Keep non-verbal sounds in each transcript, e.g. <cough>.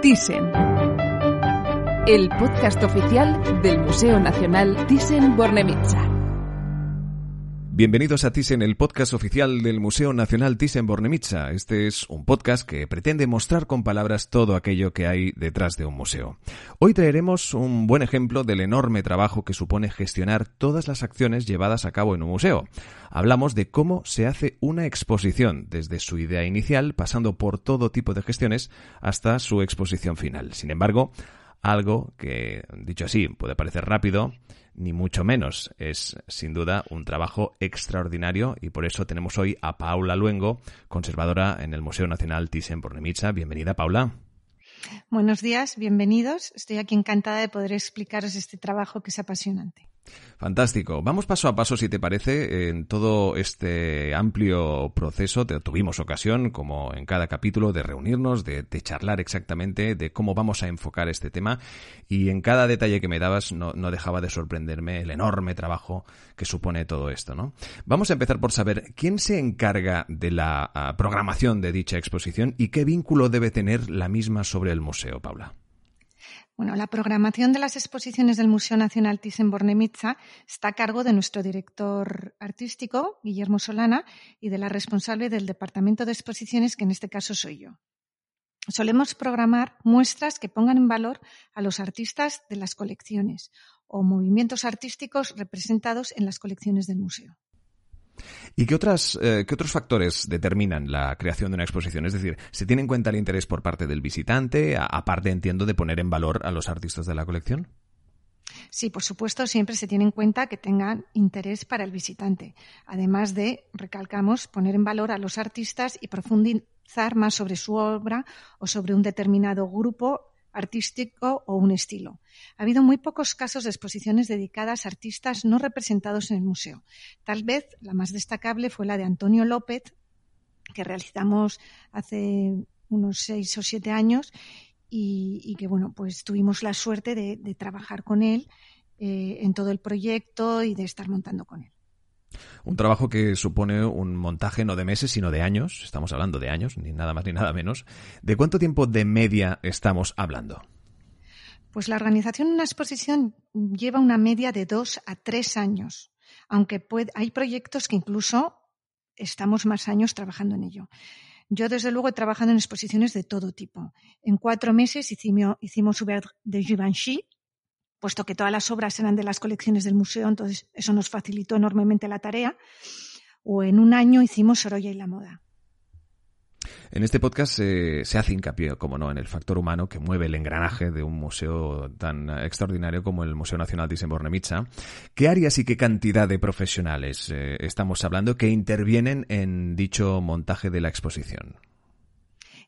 Thyssen, el podcast oficial del Museo Nacional Thyssen-Bornemisza. Bienvenidos a Thyssen, el podcast oficial del Museo Nacional Thyssen-Bornemisza. Este es un podcast que pretende mostrar con palabras todo aquello que hay detrás de un museo. Hoy traeremos un buen ejemplo del enorme trabajo que supone gestionar todas las acciones llevadas a cabo en un museo. Hablamos de cómo se hace una exposición, desde su idea inicial, pasando por todo tipo de gestiones, hasta su exposición final. Sin embargo, algo que, dicho así, puede parecer rápido, ni mucho menos. Es sin duda un trabajo extraordinario y por eso tenemos hoy a Paula Luengo, conservadora en el Museo Nacional Thyssen-Bornemisza. Bienvenida, Paula. Buenos días, bienvenidos. Estoy aquí encantada de poder explicaros este trabajo que es apasionante. Fantástico. Vamos paso a paso, si te parece, en todo este amplio proceso. Tuvimos ocasión, como en cada capítulo, de reunirnos, de, charlar exactamente de cómo vamos a enfocar este tema. Y en cada detalle que me dabas no, dejaba de sorprenderme el enorme trabajo que supone todo esto, ¿no? Vamos a empezar por saber quién se encarga de la ah, programación de dicha exposición y qué vínculo debe tener la misma sobre el museo, Paula. Bueno, la programación de las exposiciones del Museo Nacional Thyssen-Bornemisza está a cargo de nuestro director artístico, Guillermo Solana, y de la responsable del Departamento de Exposiciones, que en este caso soy yo. Solemos programar muestras que pongan en valor a los artistas de las colecciones o movimientos artísticos representados en las colecciones del museo. ¿Y qué, otras, eh, qué otros factores determinan la creación de una exposición? Es decir, ¿se tiene en cuenta el interés por parte del visitante, aparte, entiendo, de poner en valor a los artistas de la colección? Sí, por supuesto, siempre se tiene en cuenta que tengan interés para el visitante. Además de, recalcamos, poner en valor a los artistas y profundizar más sobre su obra o sobre un determinado grupo artístico o un estilo. Ha habido muy pocos casos de exposiciones dedicadas a artistas no representados en el museo. Tal vez la más destacable fue la de Antonio López, que realizamos hace unos seis o siete años y, que bueno, pues tuvimos la suerte de, trabajar con él eh, en todo el proyecto y de estar montando con él. Un trabajo que supone un montaje no de meses, sino de años. Estamos hablando de años, ni nada más ni nada menos. ¿De cuánto tiempo de media estamos hablando? Pues la organización de una exposición lleva una media de dos a tres años, aunque hay proyectos que incluso estamos más años trabajando en ello. Yo, desde luego, he trabajado en exposiciones de todo tipo. En cuatro meses hicimos, hicimos de Givenchy, puesto que todas las obras eran de las colecciones del museo, entonces eso nos facilitó enormemente la tarea. O en un año hicimos Sorolla y la moda. En este podcast se hace hincapié, como no, en el factor humano que mueve el engranaje de un museo tan extraordinario como el Museo Nacional Thyssen-Bornemisza. ¿Qué áreas y qué cantidad de profesionales eh, estamos hablando que intervienen en dicho montaje de la exposición?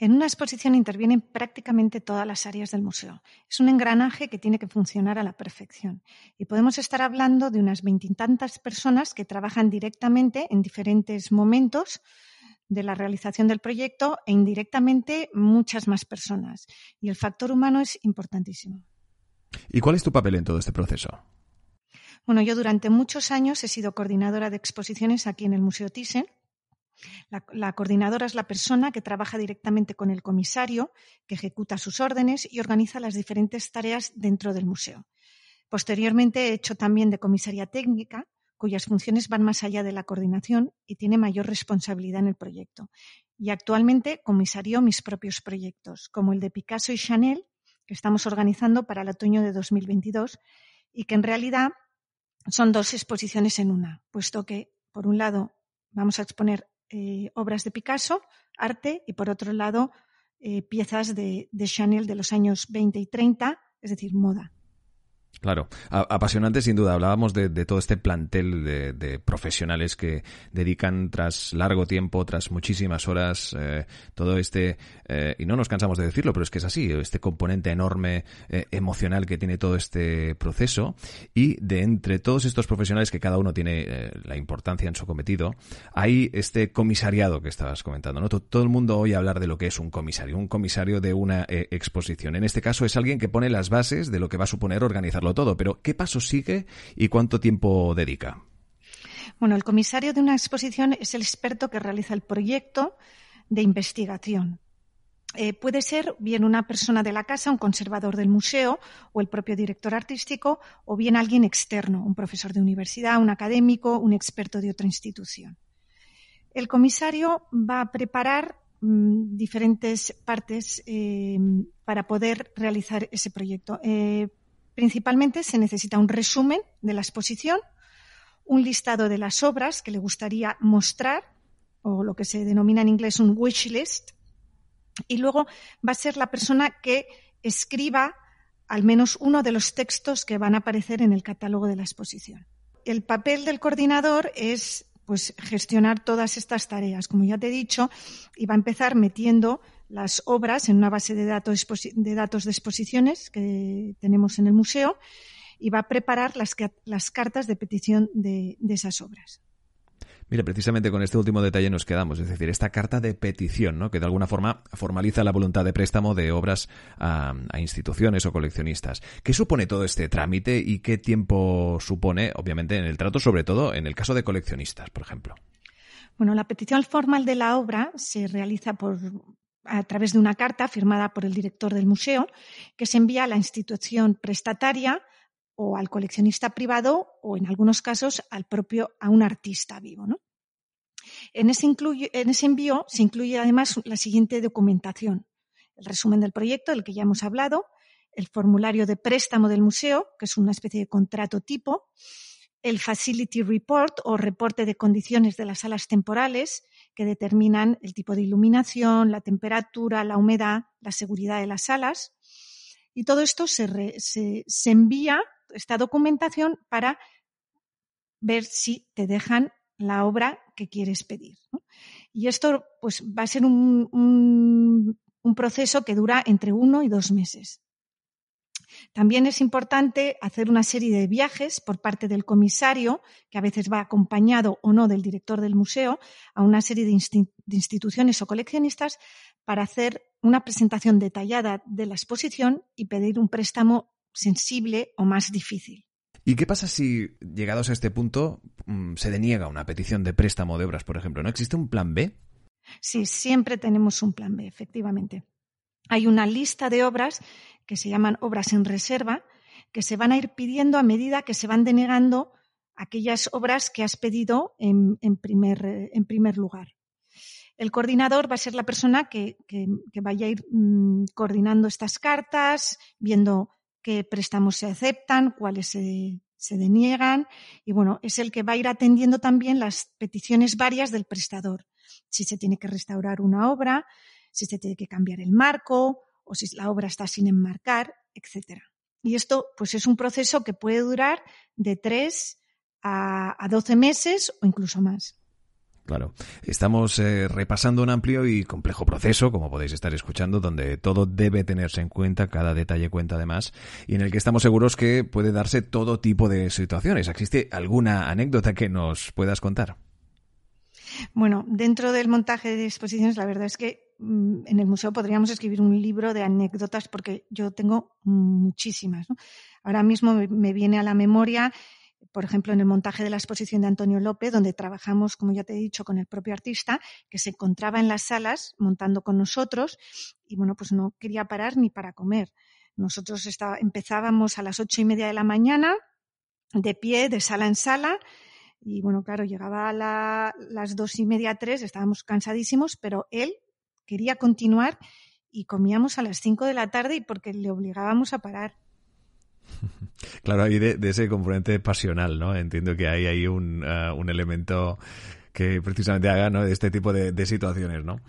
En una exposición intervienen prácticamente todas las áreas del museo. Es un engranaje que tiene que funcionar a la perfección. Y podemos estar hablando de unas veintitantas personas que trabajan directamente en diferentes momentos de la realización del proyecto e indirectamente muchas más personas. Y el factor humano es importantísimo. ¿Y cuál es tu papel en todo este proceso? Bueno, yo durante muchos años he sido coordinadora de exposiciones aquí en el Museo Thyssen la, coordinadora es la persona que trabaja directamente con el comisario, que ejecuta sus órdenes y organiza las diferentes tareas dentro del museo. Posteriormente he hecho también de comisaria técnica, cuyas funciones van más allá de la coordinación y tiene mayor responsabilidad en el proyecto. Y actualmente comisario mis propios proyectos, como el de Picasso y Chanel, que estamos organizando para el otoño de 2022 y que en realidad son dos exposiciones en una, puesto que, por un lado, vamos a exponer eh, obras de Picasso, arte, y por otro lado, eh, piezas de, Chanel de los años 20 y 30, es decir, moda. Claro, apasionante sin duda. Hablábamos de, todo este plantel de, profesionales que dedican tras largo tiempo, tras muchísimas horas, eh, todo este, eh, y no nos cansamos de decirlo, pero es que es así, este componente enorme eh, emocional que tiene todo este proceso. Y de entre todos estos profesionales que cada uno tiene la importancia en su cometido, hay este comisariado que estabas comentando. ¿no? Todo, el mundo oye hablar de lo que es un comisario, un comisario de una exposición. En este caso es alguien que pone las bases de lo que va a suponer pero ¿qué paso sigue y cuánto tiempo dedica? Bueno, el comisario de una exposición es el experto que realiza el proyecto de investigación. Eh, puede ser bien una persona de la casa, un conservador del museo o el propio director artístico, o bien alguien externo, un profesor de universidad, un académico, un experto de otra institución. El comisario va a preparar mm, diferentes partes eh, para poder realizar ese proyecto. Eh, Principalmente se necesita un resumen de la exposición, un listado de las obras que le gustaría mostrar, o lo que se denomina en inglés un wish list, y luego va a ser la persona que escriba al menos uno de los textos que van a aparecer en el catálogo de la exposición. El papel del coordinador es pues gestionar todas estas tareas. Como ya te he dicho, y va a empezar metiendo las obras en una base de datos, de datos de exposiciones que tenemos en el museo y va a preparar las, las cartas de petición de, esas obras. Mira, precisamente con este último detalle nos quedamos, es decir, esta carta de petición, ¿no? que de alguna forma formaliza la voluntad de préstamo de obras a, a, instituciones o coleccionistas. ¿Qué supone todo este trámite y qué tiempo supone, obviamente, en el trato, sobre todo en el caso de coleccionistas, por ejemplo? Bueno, la petición formal de la obra se realiza por, a través de una carta firmada por el director del museo que se envía a la institución prestataria o al coleccionista privado o en algunos casos al propio a un artista vivo. En, ese en ese envío se incluye además la siguiente documentación. El resumen del proyecto, del que ya hemos hablado, el formulario de préstamo del museo, que es una especie de contrato tipo, el Facility Report o reporte de condiciones de las salas temporales que determinan el tipo de iluminación, la temperatura, la humedad, la seguridad de las salas. Y todo esto se, envía, esta documentación, para ver si te dejan la obra que quieres pedir. Y esto pues, va a ser un proceso que dura entre uno y dos meses. También es importante hacer una serie de viajes por parte del comisario, que a veces va acompañado o no del director del museo, a una serie de, instituciones o coleccionistas para hacer una presentación detallada de la exposición y pedir un préstamo sensible o más difícil. ¿Y qué pasa si, llegados a este punto, mm, se deniega una petición de préstamo de obras, por ejemplo? ¿No existe un plan B? Sí, siempre tenemos un plan B, efectivamente. Hay una lista de obras que se llaman obras en reserva, que se van a ir pidiendo a medida que se van denegando aquellas obras que has pedido en, primer, lugar. El coordinador va a ser la persona que, vaya a ir mm, coordinando estas cartas, viendo qué préstamos se aceptan, cuáles se deniegan y bueno, es el que va a ir atendiendo también las peticiones varias del prestador. Si se tiene que restaurar una obra, si se tiene que cambiar el marco o si la obra está sin enmarcar, etc. Y esto pues es un proceso que puede durar de 3 a, 12 meses o incluso más. Claro. Estamos eh, repasando un amplio y complejo proceso, como podéis estar escuchando, donde todo debe tenerse en cuenta, cada detalle cuenta además, y en el que estamos seguros que puede darse todo tipo de situaciones. ¿Existe alguna anécdota que nos puedas contar? Bueno, dentro del montaje de exposiciones, la verdad es que en el museo podríamos escribir un libro de anécdotas porque yo tengo muchísimas. Ahora mismo me viene a la memoria, por ejemplo, en el montaje de la exposición de Antonio López, donde trabajamos, como ya te he dicho, con el propio artista, que se encontraba en las salas montando con nosotros y, bueno, pues no quería parar ni para comer. Nosotros empezábamos a las ocho y media de la mañana, de pie, de sala en sala, y bueno, claro, llegaba a las dos y media, tres, estábamos cansadísimos, pero él quería continuar y comíamos a las cinco de la tarde y porque le obligábamos a parar. <laughs> Claro, ahí de, ese componente pasional, ¿no? Entiendo que hay ahí un, uh, un elemento que precisamente haga ¿no? este tipo de, situaciones, ¿no?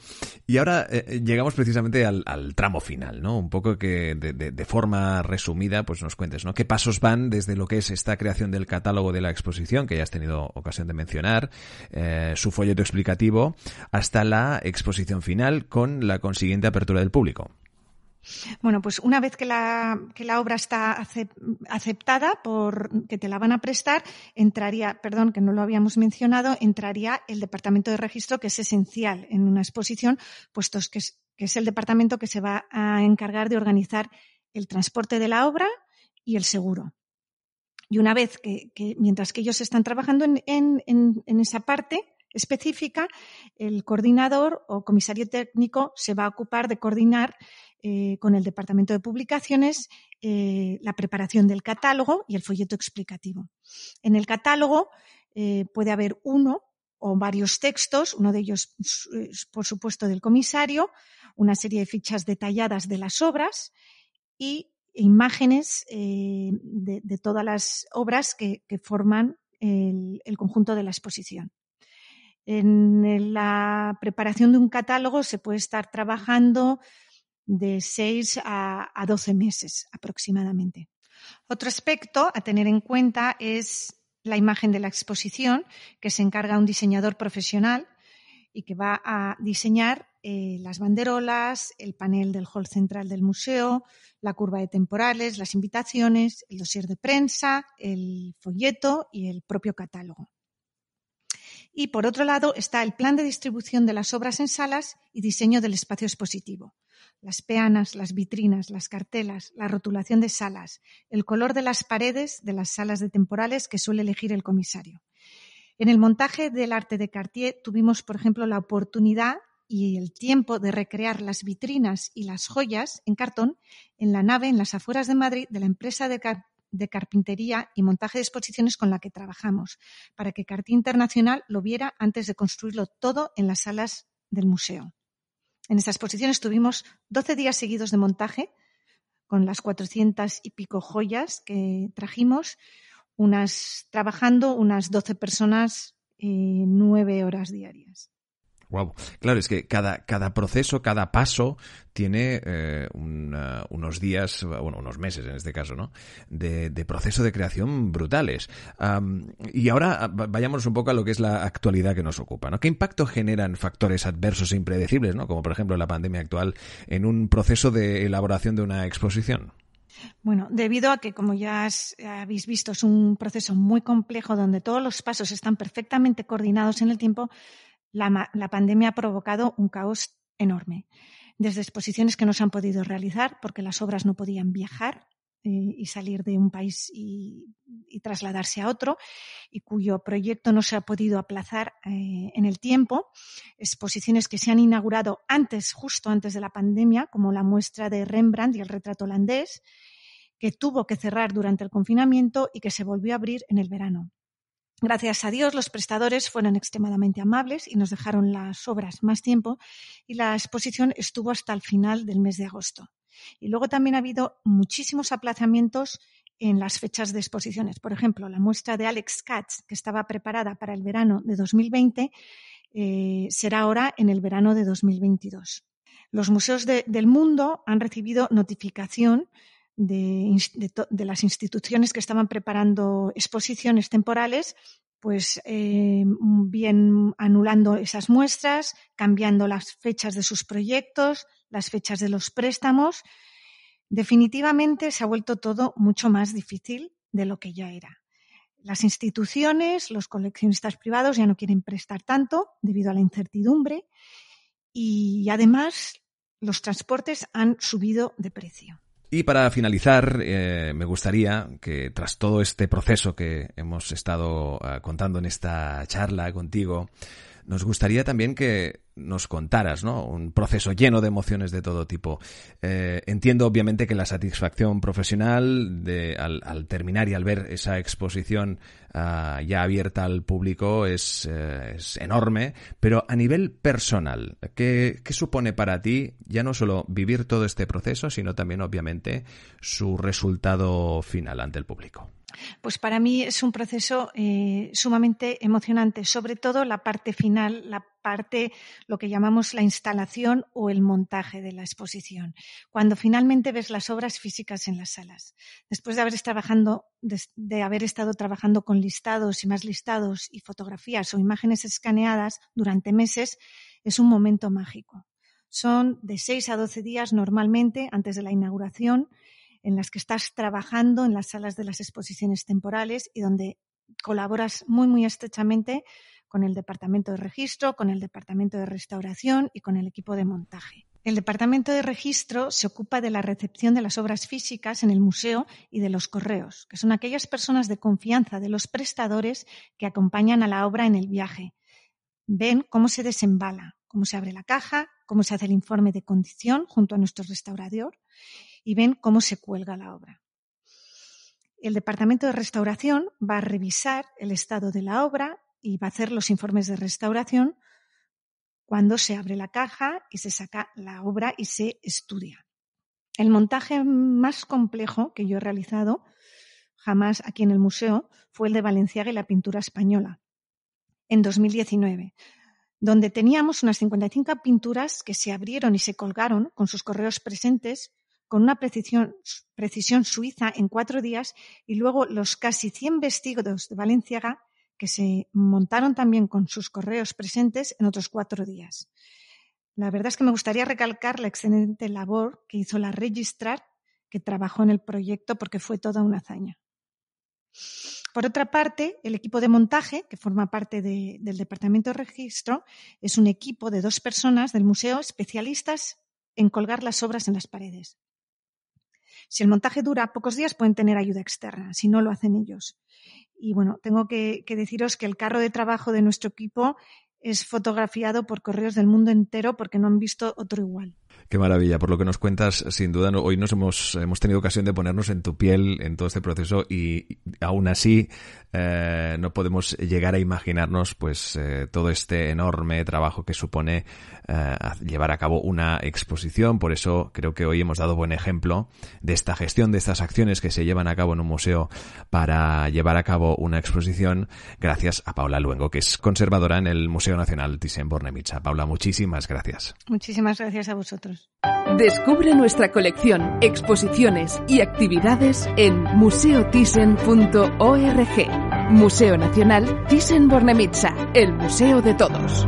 Y ahora eh, llegamos precisamente al, tramo final, ¿no? Un poco que de, forma resumida, pues nos cuentes, ¿no? ¿Qué pasos van desde lo que es esta creación del catálogo de la exposición, que ya has tenido ocasión de mencionar, eh, su folleto explicativo, hasta la exposición final con la consiguiente apertura del público? Bueno, pues una vez que la, obra está aceptada por que te la van a prestar, entraría, perdón, que no lo habíamos mencionado, entraría el departamento de registro, que es esencial en una exposición, puesto que es, el departamento que se va a encargar de organizar el transporte de la obra y el seguro. Y una vez que, mientras que ellos están trabajando en esa parte, específica, el coordinador o comisario técnico se va a ocupar de coordinar eh, con el Departamento de Publicaciones eh, la preparación del catálogo y el folleto explicativo. En el catálogo eh, puede haber uno o varios textos, uno de ellos, por supuesto, del comisario, una serie de fichas detalladas de las obras y imágenes de, todas las obras que, forman el, conjunto de la exposición. En la preparación de un catálogo se puede estar trabajando de 6 a, a 12 meses aproximadamente. Otro aspecto a tener en cuenta es la imagen de la exposición, que se encarga un diseñador profesional y que va a diseñar eh, las banderolas, el panel del hall central del museo, la curva de temporales, las invitaciones, el dossier de prensa, el folleto y el propio catálogo. Y por otro lado está el plan de distribución de las obras en salas y diseño del espacio expositivo las peanas, las vitrinas, las cartelas, la rotulación de salas, el color de las paredes de las salas de temporales que suele elegir el comisario. En el montaje del arte de Cartier tuvimos, por ejemplo, la oportunidad y el tiempo de recrear las vitrinas y las joyas en cartón en la nave en las afueras de Madrid de la empresa de, carpintería y montaje de exposiciones con la que trabajamos, para que Cartier Internacional lo viera antes de construirlo todo en las salas del museo. En esta exposición estuvimos 12 días seguidos de montaje con las 400 y pico joyas que trajimos, unas trabajando unas 12 personas eh, nueve horas diarias. Wow. Claro, es que cada, cada proceso, cada paso tiene eh, unos días, bueno, unos meses en este caso, ¿no? De, proceso de creación brutales. y ahora vayamos un poco a lo que es la actualidad que nos ocupa, ¿no? ¿Qué impacto generan factores adversos e impredecibles, ¿no? Como por ejemplo la pandemia actual en un proceso de elaboración de una exposición? Bueno, debido a que, como ya habéis visto, es un proceso muy complejo donde todos los pasos están perfectamente coordinados en el tiempo, la, pandemia ha provocado un caos enorme. Desde exposiciones que no se han podido realizar porque las obras no podían viajar eh, y salir de un país y, trasladarse a otro y cuyo proyecto no se ha podido aplazar eh, en el tiempo. Exposiciones que se han inaugurado antes, justo antes de la pandemia, como la muestra de Rembrandt y el retrato holandés, que tuvo que cerrar durante el confinamiento y que se volvió a abrir en el verano. Gracias a Dios, los prestadores fueron extremadamente amables y nos dejaron las obras más tiempo y la exposición estuvo hasta el final del mes de agosto. Y luego también ha habido muchísimos aplazamientos en las fechas de exposiciones. Por ejemplo, la muestra de Alex Katz, que estaba preparada para el verano de 2020, eh, será ahora en el verano de 2022. Los museos del mundo han recibido notificación de, las instituciones que estaban preparando exposiciones temporales, pues eh, bien anulando esas muestras, cambiando las fechas de sus proyectos, las fechas de los préstamos. Definitivamente se ha vuelto todo mucho más difícil de lo que ya era. Las instituciones, los coleccionistas privados ya no quieren prestar tanto debido a la incertidumbre y además los transportes han subido de precio. Y para finalizar, eh, me gustaría que tras todo este proceso que hemos estado eh, contando en esta charla contigo, nos gustaría también que nos contaras, ¿no? Un proceso lleno de emociones de todo tipo. Eh, entiendo, obviamente, que la satisfacción profesional de, al, terminar y al ver esa exposición ah, ya abierta al público es, eh, es, enorme, pero a nivel personal, ¿qué, ¿qué supone para ti ya no solo vivir todo este proceso, sino también, obviamente, su resultado final ante el público? Pues para mí es un proceso eh, sumamente emocionante, sobre todo la parte final, la parte, lo que llamamos la instalación o el montaje de la exposición. Cuando finalmente ves las obras físicas en las salas. Después de haber, trabajando, de haber estado trabajando con listados y más listados y fotografías o imágenes escaneadas durante meses, es un momento mágico. Son de 6 a 12 días normalmente antes de la inauguración en las que estás trabajando en las salas de las exposiciones temporales y donde colaboras muy, muy estrechamente con el departamento de registro, con el departamento de restauración y con el equipo de montaje. El departamento de registro se ocupa de la recepción de las obras físicas en el museo y de los correos, que son aquellas personas de confianza de los prestadores que acompañan a la obra en el viaje. Ven cómo se desembala, cómo se abre la caja, cómo se hace el informe de condición junto a nuestro restaurador y ven cómo se cuelga la obra. El Departamento de Restauración va a revisar el estado de la obra y va a hacer los informes de restauración cuando se abre la caja y se saca la obra y se estudia. El montaje más complejo que yo he realizado jamás aquí en el museo fue el de Valenciaga y la pintura española en 2019, donde teníamos unas 55 pinturas que se abrieron y se colgaron con sus correos presentes con una precisión, suiza en cuatro días y luego los casi 100 vestidos de Valenciaga que se montaron también con sus correos presentes en otros cuatro días. La verdad es que me gustaría recalcar la excelente labor que hizo la registrar que trabajó en el proyecto porque fue toda una hazaña. Por otra parte, el equipo de montaje, que forma parte del Departamento de Registro, es un equipo de dos personas del museo especialistas en colgar las obras en las paredes. Si el montaje dura pocos días, pueden tener ayuda externa, si no lo hacen ellos. Y bueno, tengo que, deciros que el carro de trabajo de nuestro equipo es fotografiado por correos del mundo entero porque no han visto otro igual. Qué maravilla, por lo que nos cuentas, sin duda hoy nos hemos, hemos tenido ocasión de ponernos en tu piel en todo este proceso y aún así eh, no podemos llegar a imaginarnos pues eh, todo este enorme trabajo que supone eh, llevar a cabo una exposición. Por eso creo que hoy hemos dado buen ejemplo de esta gestión, de estas acciones que se llevan a cabo en un museo para llevar a cabo una exposición gracias a Paula Luengo, que es conservadora en el Museo Nacional Thyssen-Bornemisza. Paula, muchísimas gracias. Muchísimas gracias a vosotros. Descubre nuestra colección, exposiciones y actividades en museothyssen.org. Museo Nacional Thyssen-Bornemisza, el museo de todos.